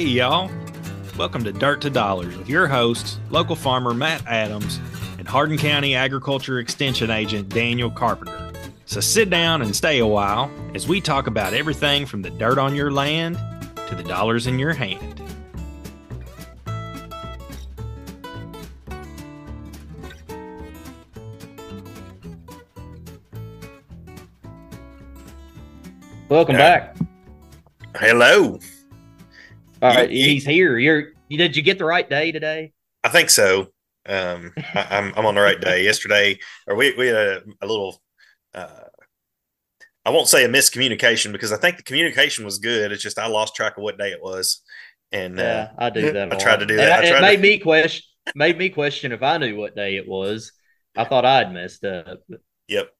Hey, y'all. Welcome to Dirt to Dollars with your hosts, local farmer Matt Adams and Hardin County Agriculture Extension Agent Daniel Carpenter. So sit down and stay a while as we talk about everything from the dirt on your land to the dollars in your hand. Welcome back. Hello. All right, You- he's here. You're. You, did you get the right day today? I think so. Um, I, I'm I'm on the right day. Yesterday, or we we had a, a little. Uh, I won't say a miscommunication because I think the communication was good. It's just I lost track of what day it was, and uh, I do that. I tried to do that. I it made to- me question. Made me question if I knew what day it was. I thought I'd messed up. Yep.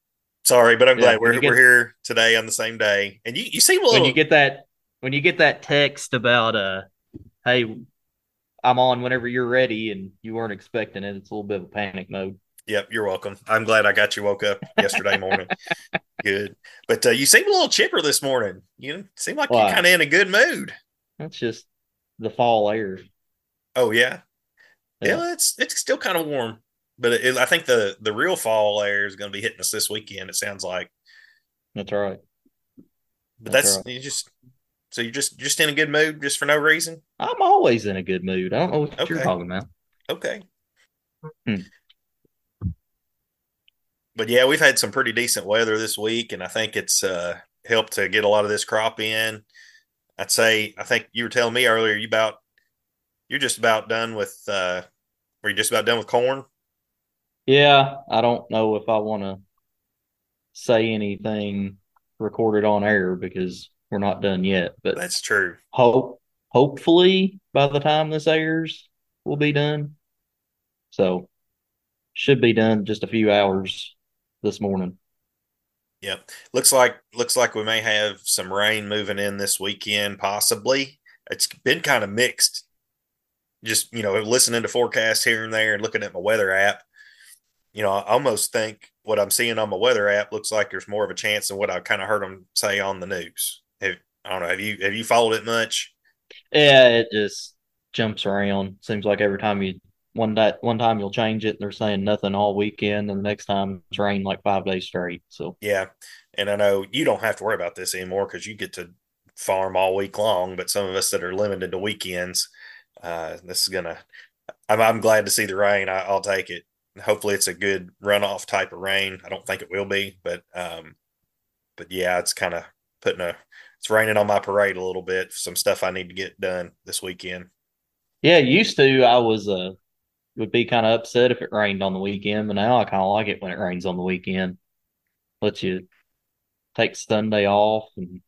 Sorry, but I'm Yeah, glad we're get- we're here today on the same day. And you you seem a little. When you get that, when you get that text about uh, hey, I'm on whenever you're ready, and you weren't expecting it, it's a little bit of a panic mode. Yep, you're welcome. I'm glad I got you woke up yesterday morning. good, but uh, you seem a little chipper this morning. You seem like you're kind of in a good mood. That's just the fall air. Oh yeah, Yeah. yeah. it's it's still kind of warm, but it, I think the the real fall air is going to be hitting us this weekend. It sounds like, That's right. but That's that's, you just so you're just just in a good mood just for no reason. I'm always in a good mood. I don't know what you're Okay. talking about. Okay. Hmm. But yeah, we've had some pretty decent weather this week, and I think it's uh, helped to get a lot of this crop in. I'd say I think you were telling me earlier you about you're just about done with uh, were you just about done with corn? Yeah, I don't know if I want to say anything recorded on air because we're not done yet, but That's true. hope hopefully by the time this airs, we'll be done. So should be done just a few hours this morning. Yep. Looks like looks like we may have some rain moving in this weekend, possibly. It's been kind of mixed. Just, you know, listening to forecasts here and there and looking at my weather app. You know, I almost think what I'm seeing on my weather app looks like there's more of a chance than what I kind of heard them say on the news. Have, I don't know. Have you have you followed it much? Yeah, it just jumps around. Seems like every time you one day one time you'll change it and they're saying nothing all weekend and the next time it's rain like five days straight. So Yeah. And I know you don't have to worry about this anymore because you get to farm all week long. But some of us that are limited to weekends, uh, this is gonna. I'm I'm glad to see the rain. I, I'll take it. Hopefully, it's a good runoff type of rain. I don't think it will be, but um, but yeah, it's kind of putting a. It's raining on my parade a little bit. Some stuff I need to get done this weekend. Yeah, used to I was uh would be kind of upset if it rained on the weekend, but now I kind of like it when it rains on the weekend. Lets you take Sunday off and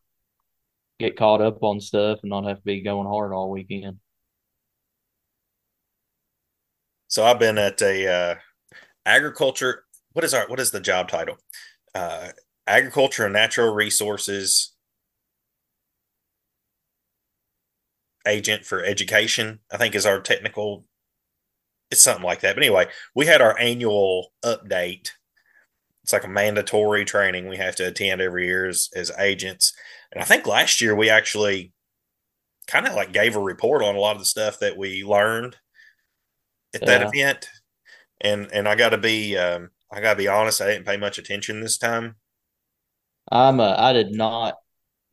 get caught up on stuff and not have to be going hard all weekend. So I've been at a uh, agriculture. What is our what is the job title? Uh, agriculture and natural resources agent for education. I think is our technical. It's something like that. But anyway, we had our annual update. It's like a mandatory training we have to attend every year as, as agents. And I think last year we actually kind of like gave a report on a lot of the stuff that we learned at that event. And and I got to be um, I got to be honest, I didn't pay much attention this time. I'm uh, I did not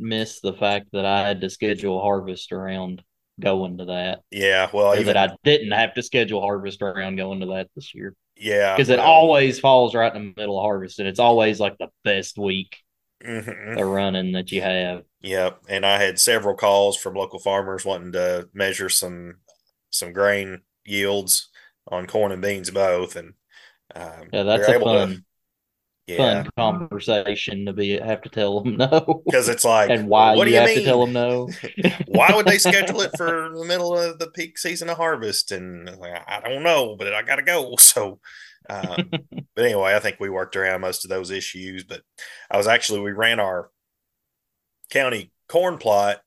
miss the fact that I had to schedule harvest around going to that, Yeah, well, even, that I didn't have to schedule harvest around going to that this year yeah, because it well, always falls right in the middle of harvest and it's always like the best week mhm. of running that you have. Yep, and I had several calls from local farmers wanting to measure some some grain yields on corn and beans both, and um, Yeah, that's a fun to, yeah, fun conversation to be have to tell them no because it's like, and why what do you you have mean? to tell them no. why would they schedule it for the middle of the peak season of harvest? And I don't know, but I got to go. So, um, but anyway, I think we worked around most of those issues. But I was actually we ran our county corn plot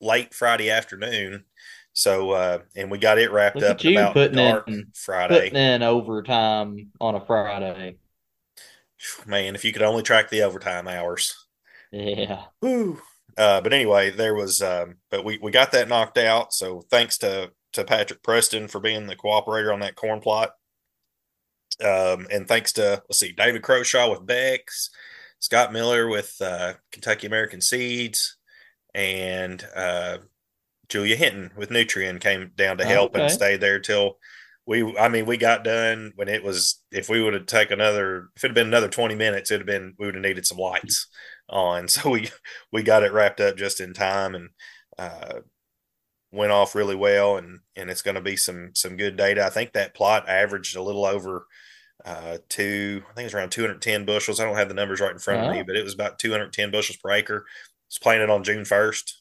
late Friday afternoon. So, uh, and we got it wrapped Look up at at you about putting dark in- Friday. Putting in overtime on a Friday. Man, if you could only track the overtime hours. Yeah. Whew. Uh, but anyway, there was, um, but we, we got that knocked out. So thanks to, to Patrick Preston for being the cooperator on that corn plot. Um, and thanks to, let's see, David Croshaw with Beck's, Scott Miller with uh, Kentucky American Seeds, and uh, Julia Hinton with Nutrien came down to help okay. and stayed there till we. I mean, we got done when it was. If we would have taken another, if it had been another twenty minutes, it'd have been. We would have needed some lights on, so we we got it wrapped up just in time and. Uh, went off really well and and it's going to be some some good data i think that plot averaged a little over uh, two, I think it's around 210 bushels. I don't have the numbers right in front of me, but it was about 210 bushels per acre. It's planted on June 1st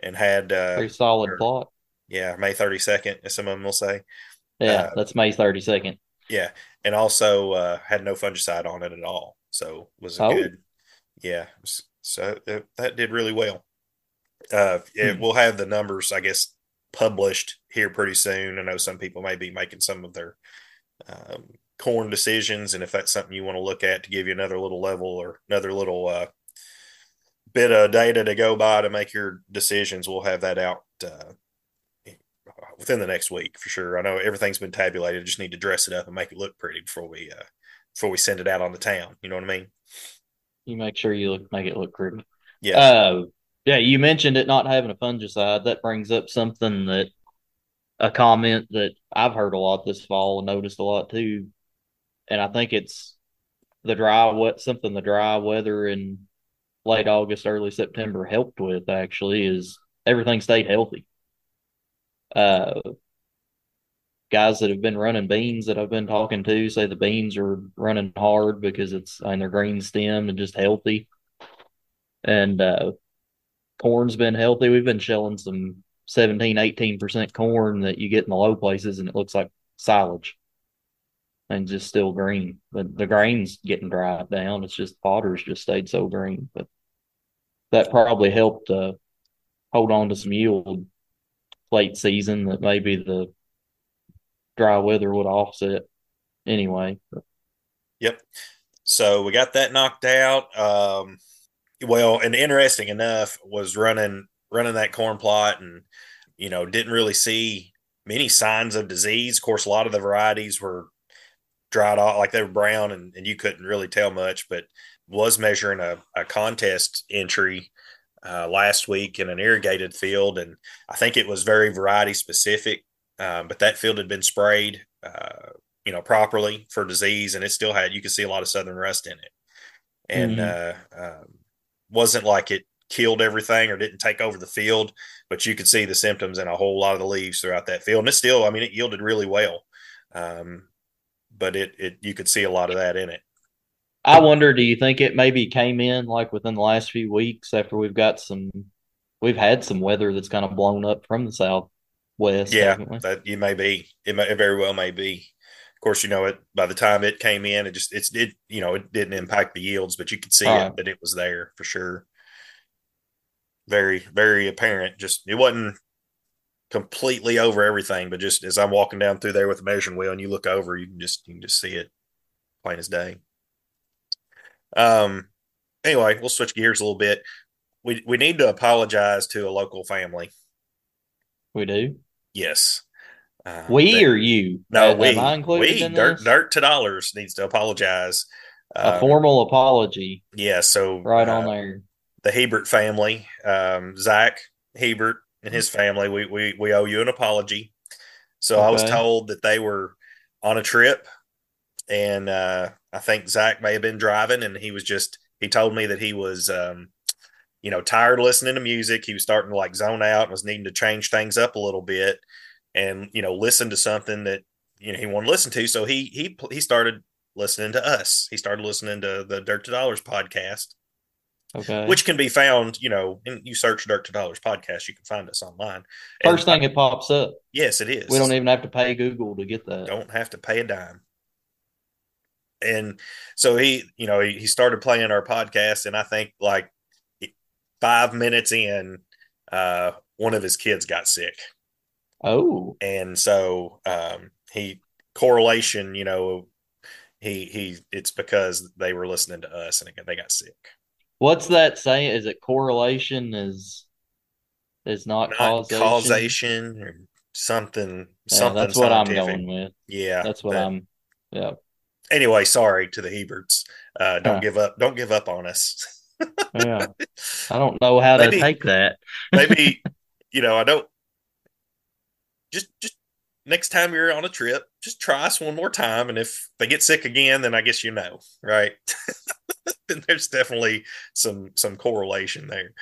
and had uh, pretty solid or, plot. Yeah, May 32nd, as some of them will say. Yeah, uh, that's May 32nd. Yeah, and also uh, had no fungicide on it at all, so was a oh. good. Yeah, so it, that did really well. Uh, it, hmm. We'll have the numbers, I guess, published here pretty soon. I know some people may be making some of their um, corn decisions and if that's something you want to look at to give you another little level or another little uh, bit of data to go by to make your decisions we'll have that out uh, within the next week for sure. I know everything's been tabulated. I just need to dress it up and make it look pretty before we uh, before we send it out on the town. You know what i mean? You make sure you look make it look pretty yeah. Uh, yeah you mentioned it not having a fungicide. That brings up something that a comment that I've heard a lot this fall and noticed a lot too. And I think it's the dry wet something the dry weather in late August, early September helped with actually is everything stayed healthy. Uh, guys that have been running beans that I've been talking to say the beans are running hard because it's and they're green stem and just healthy. And uh, corn's been healthy. We've been shelling some 17, 18% corn that you get in the low places and it looks like silage and just still green. But the grain's getting dried down. It's just potter's just stayed so green. But that probably helped uh, hold on to some yield late season that maybe the dry weather would offset anyway. Yep. So we got that knocked out. Um, well, and interesting enough was running running that corn plot and you know didn't really see many signs of disease. Of course, a lot of the varieties were dried off, like they were brown, and, and you couldn't really tell much. But was measuring a, a contest entry uh, last week in an irrigated field, and I think it was very variety specific. Um, but that field had been sprayed, uh, you know, properly for disease, and it still had you could see a lot of southern rust in it, and mm-hmm. uh, um, wasn't like it killed everything or didn't take over the field, but you could see the symptoms in a whole lot of the leaves throughout that field, and it still, I mean, it yielded really well. Um, but it it you could see a lot of that in it. I wonder, do you think it maybe came in like within the last few weeks after we've got some, we've had some weather that's kind of blown up from the southwest? Yeah, that you may be. It, may, it very well may be. Of course, you know it. By the time it came in, it just it's it you know it didn't impact the yields, but you could see it that it was there for sure. Very very apparent. Just it wasn't completely over everything, but just as I'm walking down through there with the measuring wheel and you look over, you can just you can just see it plain as day. Um anyway, we'll switch gears a little bit. We we need to apologize to a local family. We do? Yes. Uh, we they, or you? No, we. we dirt this? dirt to dollars needs to apologize. A um, formal apology. Yeah, so right uh, on there. The Hebert family, um, Zach Hebert and his family. We we we owe you an apology. So okay. I was told that they were on a trip, and uh, I think Zach may have been driving, and he was just he told me that he was. Um, you know, tired of listening to music. He was starting to like zone out and was needing to change things up a little bit and, you know, listen to something that, you know, he wanted to listen to. So he, he, he started listening to us. He started listening to the Dirt to Dollars podcast Okay. Which can be found, you know, and you search Dirt to Dollars podcast, you can find us online. First and, thing it pops up. Yes, it is. We don't even have to pay Google to get that. Don't have to pay a dime. And so he, you know, he, he started playing our podcast, and I think like five minutes in, uh, one of his kids got sick. Oh. And so um, he correlation, you know, he he it's because they were listening to us and they got sick. What's that saying? Is it correlation is is not, Not causation? causation or something. Yeah, something that's what I'm going with. Yeah, That's what that- I'm. Yeah, Anyway, sorry to the Heberts. Uh, don't Huh. give up. Don't give up on us. yeah. I don't know how to take that. Maybe you know I don't. Just just next time you're on a trip, just try us one more time, and if they get sick again, then I guess you know, right? then there's definitely some some correlation there.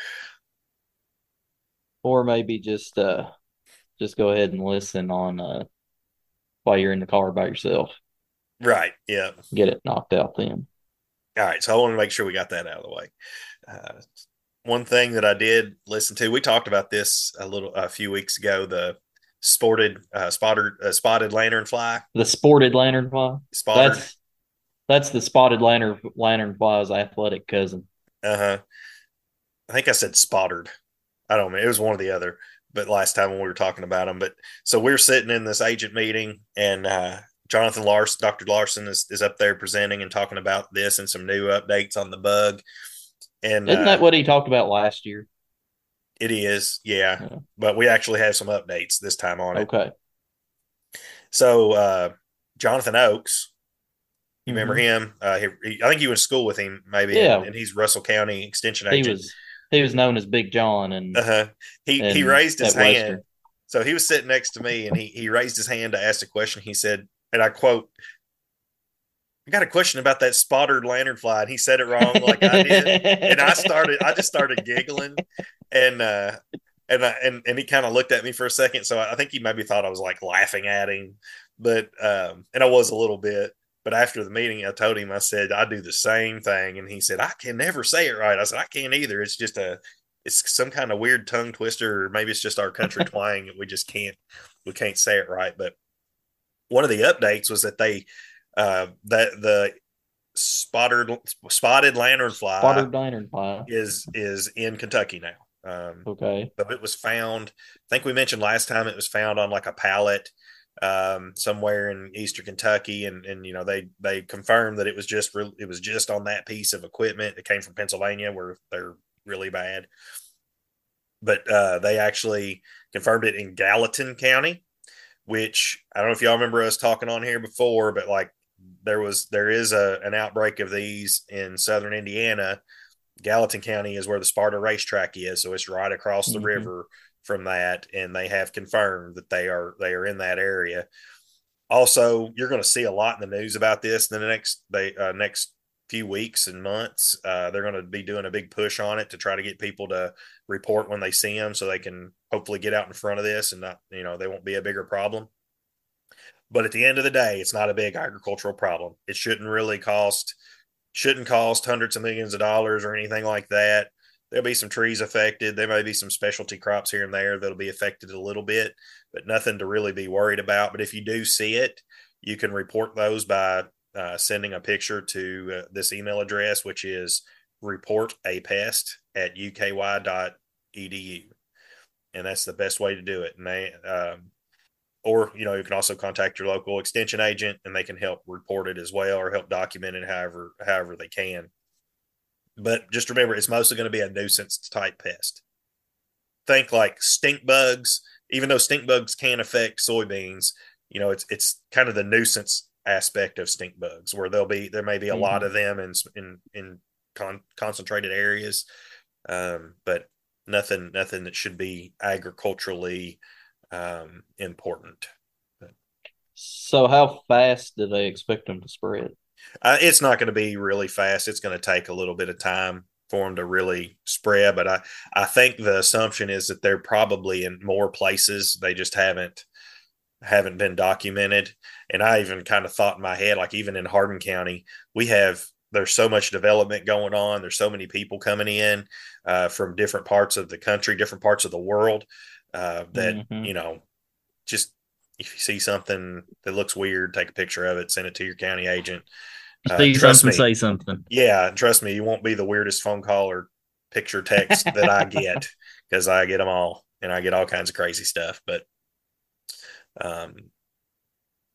Or maybe just uh, just go ahead and listen on uh, while you're in the car by yourself. Right. Yeah. Get it knocked out then. All right, so I want to make sure we got that out of the way. Uh, one thing that I did listen to, we talked about this a little a few weeks ago. The sported uh, spotted uh, spotted lanternfly. The spotted lanternfly. Spotted. That's that's the spotted lantern lanternfly's athletic cousin. Uh huh. I think I said spotted. I don't know. It was one or the other. But last time when we were talking about them, but so we're sitting in this agent meeting, and uh, Jonathan Larson, Dr. Larson, is, is up there presenting and talking about this and some new updates on the bug. And Isn't uh, that what he talked about last year? it is? Yeah. Yeah. But we actually have some updates this time on it. Okay. So uh, Jonathan Oakes, you remember Mhm. him? Uh, he, he- I think you went to school with him, maybe. Yeah. And, and he's Russell County Extension He agent. was he was known as Big John and, uh-huh. He he raised his hand. Western. So he was sitting next to me, and he he raised his hand to ask a question. He said, and I quote. I got a question about that spotted lanternfly, and he said it wrong like I did. and I started I just started giggling and uh and I, and and he kind of looked at me for a second so I think he maybe thought I was like laughing at him but um and I was a little bit but after the meeting I told him I said I do the same thing and he said I can never say it right I said I can't either it's just a it's some kind of weird tongue twister or maybe it's just our country twang that we just can't we can't say it right but one of the updates was that they uh that the spotted spotted lanternfly spotted lanternfly. is is in Kentucky now. Um, Okay. so it was found. I think we mentioned last time it was found on like a pallet um, somewhere in eastern Kentucky, and and you know they they confirmed that it was just re- it was just on that piece of equipment. It came from Pennsylvania, where they're really bad. But uh, they actually confirmed it in Gallatin County, which I don't know if y'all remember us talking on here before, but like there was there is a an outbreak of these in southern Indiana. Gallatin County is where the Sparta racetrack is, so it's right across the Mhm. river from that, and they have confirmed that they are they are in that area. Also, you're going to see a lot in the news about this in the next they uh, next few weeks and months. Uh, they're going to be doing a big push on it to try to get people to report when they see them, so they can hopefully get out in front of this and not you know they won't be a bigger problem. But at the end of the day, it's not a big agricultural problem. It shouldn't really cost shouldn't cost hundreds of millions of dollars or anything like that. There'll be some trees affected. There may be some specialty crops here and there that'll be affected a little bit, but nothing to really be worried about. But if you do see it, you can report those by uh, sending a picture to uh, this email address, which is reportapest at uky.edu. And that's the best way to do it. And they, um, or you know you can also contact your local extension agent and they can help report it as well or help document it however however they can but just remember it's mostly going to be a nuisance type pest think like stink bugs even though stink bugs can affect soybeans you know it's it's kind of the nuisance aspect of stink bugs where there'll be there may be a lot of them in in in con- concentrated areas um, but nothing nothing that should be agriculturally um, important. So how fast do they expect them to spread? Uh, it's not going to be really fast. It's going to take a little bit of time for them to really spread. But I, I think the assumption is that they're probably in more places. They just haven't haven't been documented. And I even kind of thought in my head, like even in Hardin County, we have there's so much development going on. There's so many people coming in uh, from different parts of the country, different parts of the world. Uh, that Mhm. you know, just if you see something that looks weird, take a picture of it, send it to your county agent. Uh, See something, me. say something. Yeah, trust me, you won't be the weirdest phone call or picture text that I get because I get them all and I get all kinds of crazy stuff. But um,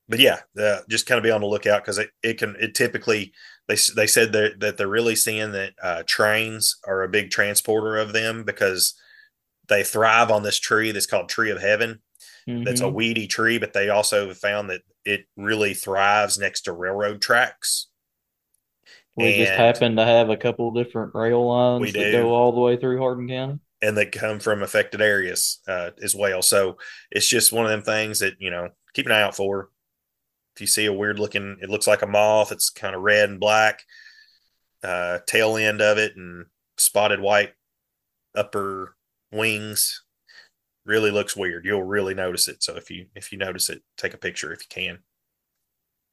but yeah, uh, just kind of be on the lookout because it, it can it typically they they said that that they're really seeing that uh, trains are a big transporter of them because they thrive on this tree that's called tree of heaven. Mm-hmm. That's a mm-hmm. weedy tree, but they also found that it really thrives next to railroad tracks. We and just happen to have a couple different rail lines that go all the way through Hardin County. And that come from affected areas uh, as well. So it's just one of them things that, you know, keep an eye out for. If you see a weird looking, it looks like a moth, it's kind of red and black, uh, tail end of it, and spotted white upper wings. Really looks weird. You'll really notice it. So if you if you notice it, take a picture if you can.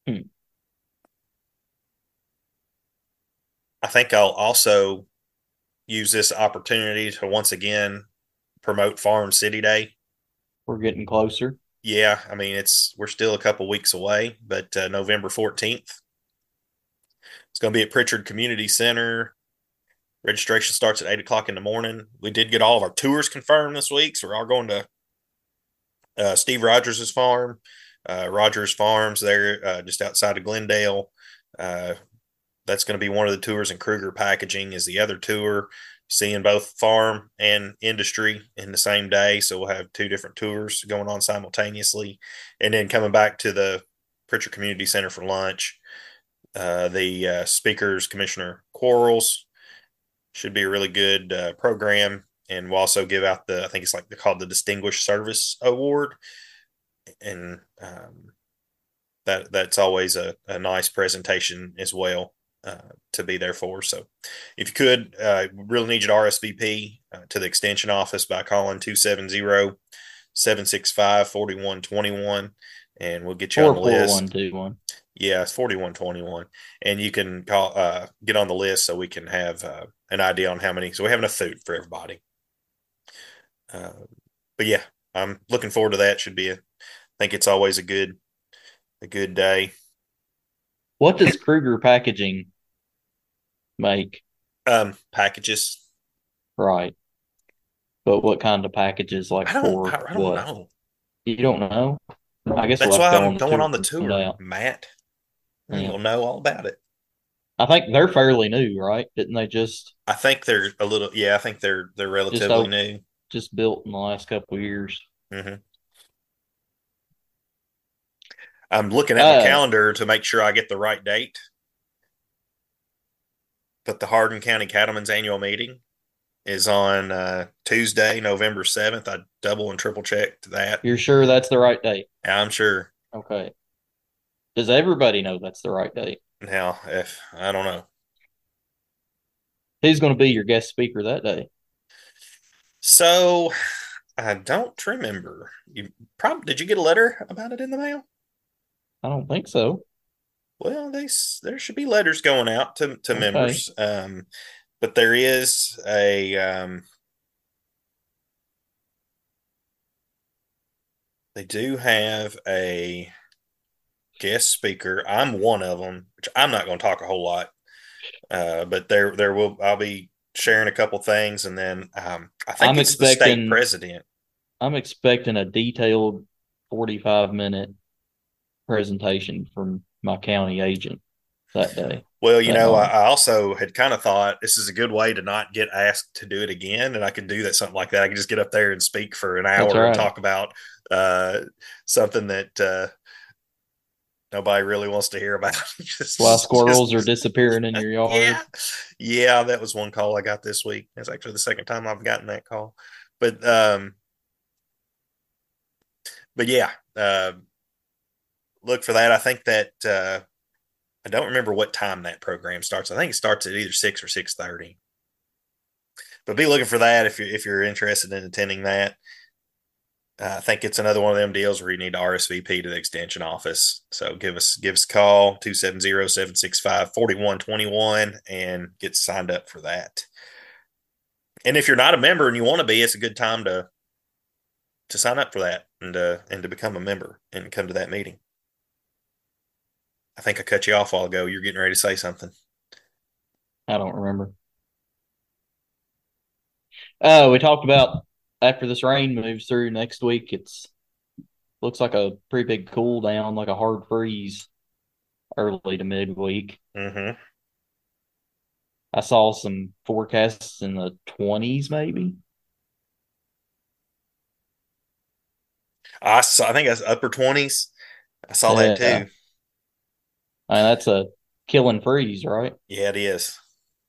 Hmm. I think I'll also use this opportunity to once again promote Farm City Day. We're getting closer. Yeah, I mean it's we're still a couple weeks away, but uh, November fourteenth. It's going to be at Pritchard Community Center. Registration starts at eight o'clock in the morning. We did get all of our tours confirmed this week, so we're all going to uh, Steve Rogers' farm, uh, Rogers Farms there, uh, just outside of Glendale. That's going to be one of the tours, and Kruger Packaging is the other tour, seeing both farm and industry in the same day. So we'll have two different tours going on simultaneously, and then coming back to the Pritchard Community Center for lunch. Uh, the uh, speakers, Commissioner Quarles, should be a really good uh, program, and we'll also give out the I think it's like they called the Distinguished Service Award, and um, that that's always a, a nice presentation as well uh, to be there for. So if you could, uh, really need you to RSVP uh, to the extension office by calling 270 765 4121 and we'll get you on the list. Yeah, it's 4121. And you can call, uh, get on the list so we can have uh, an idea on how many. So we have enough food for everybody. Uh, but yeah, I'm looking forward to that. Should be a, I think it's always a good, a good day. What does Kruger Packaging make? Um, packages. Right. But what kind of packages? Like I don't, for I don't what? know. You don't know. I guess that's we'll why I'm going on the tour, Matt. Yeah. You'll know all about it. I think they're fairly new, right? Didn't they just? I think they're a little. Yeah, I think they're they're relatively just, new. Just built in the last couple years. Mm-hmm. I'm looking at uh, my calendar to make sure I get the right date but the Hardin County Cattlemen's annual meeting is on uh, Tuesday, November 7th. I double and triple checked that. You're sure that's the right date? I'm sure. Okay. Does everybody know that's the right date? Now, if I don't know. Who's going to be your guest speaker that day? So, I don't remember. You probably did you get a letter about it in the mail? I don't think so. Well, they there should be letters going out to to okay. members, um, but there is a um, they do have a guest speaker. I'm one of them, which I'm not going to talk a whole lot, uh, but there there will I'll be sharing a couple things, and then um, I think I'm it's the state president. I'm expecting a detailed 45 minute presentation from my county agent that day. Well, you know, I, I, also had kind of thought this is a good way to not get asked to do it again, and I could do that something like that. I could just get up there and speak for an hour right. and talk about uh, something that uh, nobody really wants to hear about. just, While squirrels just, are disappearing in your yard. Yeah. yeah, that was one call I got this week. It's actually the second time I've gotten that call, but um, but yeah, uh, look for that. I think that uh, I don't remember what time that program starts. I think it starts at either six or six thirty. But be looking for that if you're if you're interested in attending that. Uh, I think it's another one of them deals where you need to RSVP to the extension office. So give us give us a call 270-765-4121 and get signed up for that. And if you're not a member and you want to be, it's a good time to to sign up for that and uh, and to become a member and come to that meeting. I think I cut you off all ago. You're getting ready to say something. I don't remember. Oh, we talked about after this rain moves through next week, it's looks like a pretty big cool down, like a hard freeze early to midweek. Mm-hmm. I saw some forecasts in the 20s, maybe. I saw, I think that's upper twenties. I saw that Yeah. too. I mean, that's a killing freeze, right? Yeah, it is.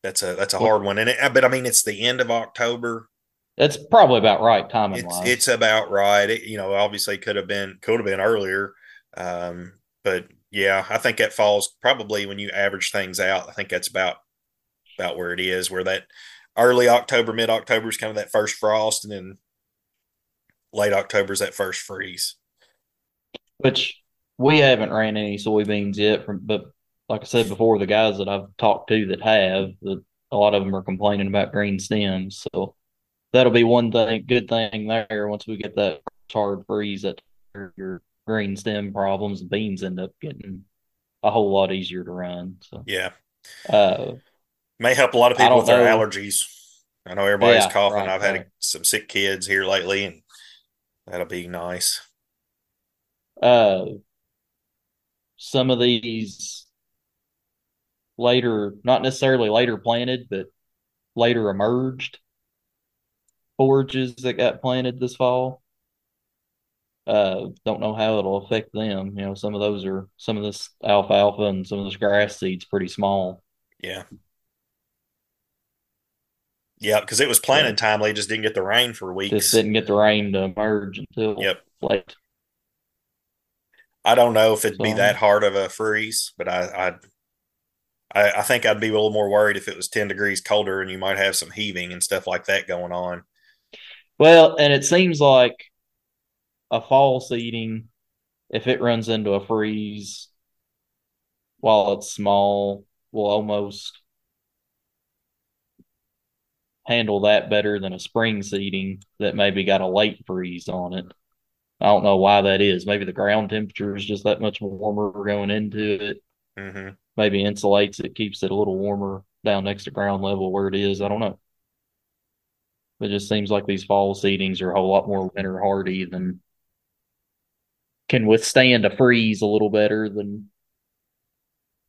That's a that's a Well- hard one, and it, but I mean, it's the end of October. That's probably about right timing It's wise. it's about right. It, you know, obviously could have been could have been earlier, um, but yeah, I think that falls probably when you average things out. I think that's about about where it is. Where that early October, mid October is kind of that first frost, and then late October is that first freeze. which we haven't ran any soybeans yet from but like I said before, the guys that I've talked to that have, that a lot of them are complaining about green stems. So that'll be one thing good thing there once we get that hard freeze that your green stem problems beans end up getting a whole lot easier to run. So Yeah, uh may help a lot of people with their know. allergies. I know everybody's Yeah, coughing. right, I've had right. some sick kids here lately, and that'll be nice. uh some of these later not necessarily later planted but later emerged forages that got planted this fall uh don't know how it'll affect them you know some of those are some of this alfalfa and some of this grass seeds pretty small Yeah. Yeah, because it was planted timely, just didn't get the rain for weeks. just didn't get the rain to emerge until Yep. late I don't know if it'd be that hard of a freeze, but I, I, I think I'd be a little more worried if it was ten degrees colder and you might have some heaving and stuff like that going on. Well, and it seems like a fall seeding, if it runs into a freeze while it's small, will almost handle that better than a spring seeding that maybe got a late freeze on it. I don't know why that is. Maybe the ground temperature is just that much warmer going into it. hmm Maybe insulates it, keeps it a little warmer down next to ground level where it is. I don't know. It just seems like these fall seedings are a whole lot more winter hardy than can withstand a freeze a little better than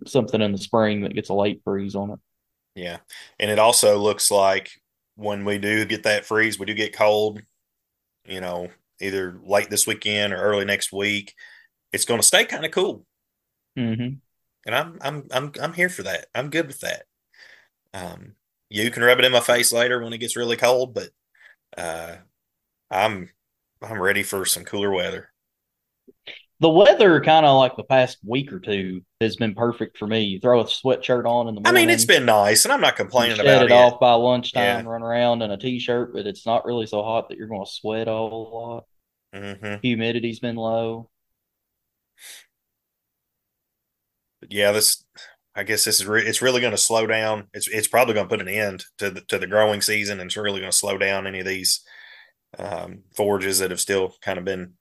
something in the spring that gets a late freeze on it. Yeah, and it also looks like when we do get that freeze, we do get cold. You know, either late this weekend or early next week. It's going to stay kind of cool. Mm-hmm. and I'm I'm I'm I'm here for that. I'm good with that. Um, you can rub it in my face later when it gets really cold, but uh, I'm I'm ready for some cooler weather. The weather, kind of like the past week or two, has been perfect for me. You throw a sweatshirt on in the morning. I mean, it's been nice, and I'm not complaining about it it. off by lunchtime, Yeah. run around in a t-shirt, but it's not really so hot that you're going to sweat a whole lot. hmm Humidity's been low. But yeah, this I guess this is re- it's really going to slow down. It's it's probably going to put an end to the to the growing season, and it's really going to slow down any of these um, forages that have still kind of been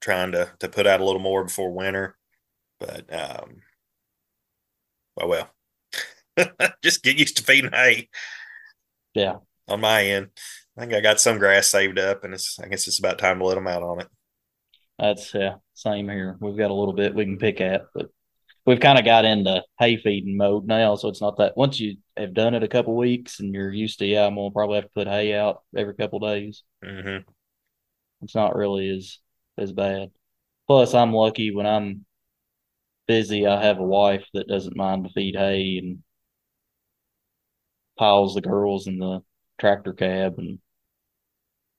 trying to to put out a little more before winter. But um, well, well, just get used to feeding hay Yeah. on my end. I think I got some grass saved up, and it's I guess it's about time to let them out on it. That's yeah, same here. We've got a little bit we can pick at, but we've kind of got into hay feeding mode now, so it's not that once you have done it a couple weeks and you're used to, yeah, I'm gonna probably have to put hay out every couple days. hmm It's not really as as bad. Plus, I'm lucky when I'm busy, I have a wife that doesn't mind to feed hay and piles the girls in the tractor cab and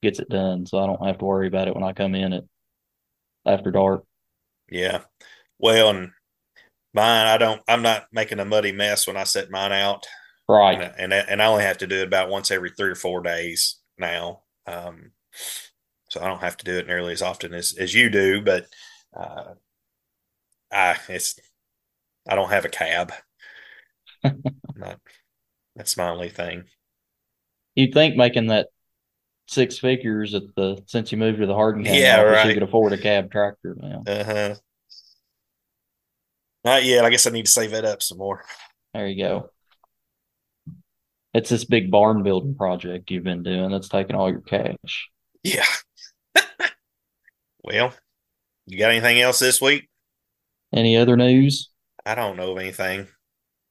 gets it done, so I don't have to worry about it when I come in at after dark. Yeah. Well, and mine, I don't. I'm not making a muddy mess when I set mine out. Right. and, and and I only have to do it about once every three or four days now. Um, so I don't have to do it nearly as often as as you do, but uh, I it's I don't have a cab. Not that's my only thing. You'd think making that six figures at the since you moved to the Hardin County Yeah, office, right. you could afford a cab tractor now. Uh huh. Not yet. I guess I need to save that up some more. There you go. It's this big barn building project you've been doing that's taking all your cash. Yeah. Well, You got anything else this week? Any other news? I don't know of anything.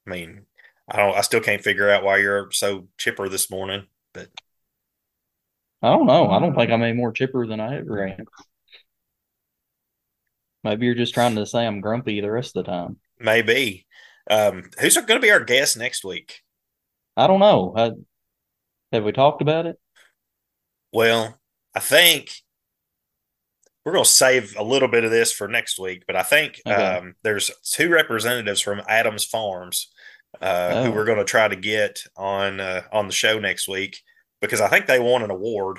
I mean, I don't. I still can't figure out why you're so chipper this morning. But I don't know. I don't think I'm any more chipper than I ever am. Maybe you're just trying to say I'm grumpy the rest of the time. maybe. Um, who's going to be our guest next week? I don't know. I, have we talked about it? Well, I think we're going to save a little bit of this for next week, but I think Okay. um, there's two representatives from Adams Farms uh, who Oh. we're going to try to get on uh, on the show next week because I think they won an award.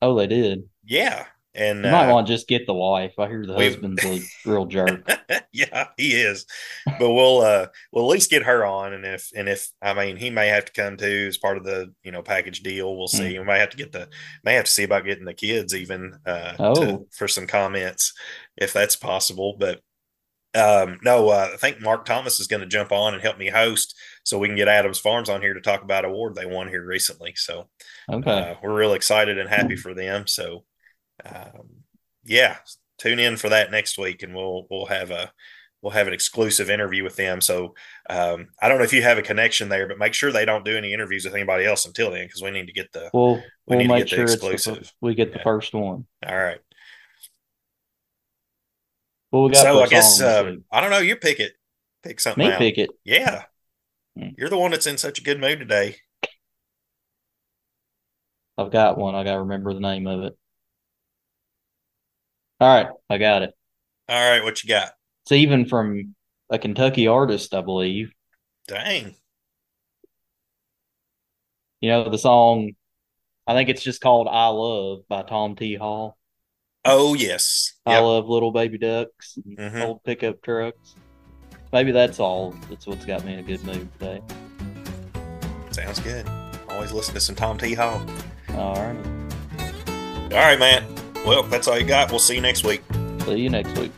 Oh, they did. Yeah, and You might uh, want to just get the wife. I hear the husband's a real jerk. yeah, he is. But we'll uh we'll at least get her on and if and if I mean he may have to come too as part of the you know package deal. We'll see. We may have to get the may have to see about getting the kids even uh to, Oh. for some comments if that's possible. But um no, uh, I think Mark Thomas is going to jump on and help me host so we can get Adams Farms on here to talk about award they won here recently. So Okay. uh, we're real excited and happy for them. So, um, yeah, tune in for that next week, and we'll we'll have a we'll have an exclusive interview with them. So, um, I don't know if you have a connection there, but make sure they don't do any interviews with anybody else until then, because we need to get the. Well, We we'll need to make get the sure the, exclusive. fir- we get the Yeah. first one. All right. Well, we got So I guess week. I don't know. You pick it. Pick something me out. pick it. Yeah. Hmm. You're the one that's in such a good mood today. I've got one. I got to remember the name of it. All right, I got it. All right, what you got? It's even from a Kentucky artist, I believe. Dang. You know the song. I think it's just called "I Love" by Tom T. Hall. Oh yes. I love little baby ducks, and Mhm. old pickup trucks. Maybe that's all. That's what's got me in a good mood today. Sounds good. Always listen to some Tom T. Hall. All right. All right, man. Well, that's all you got. We'll see you next week. See you next week.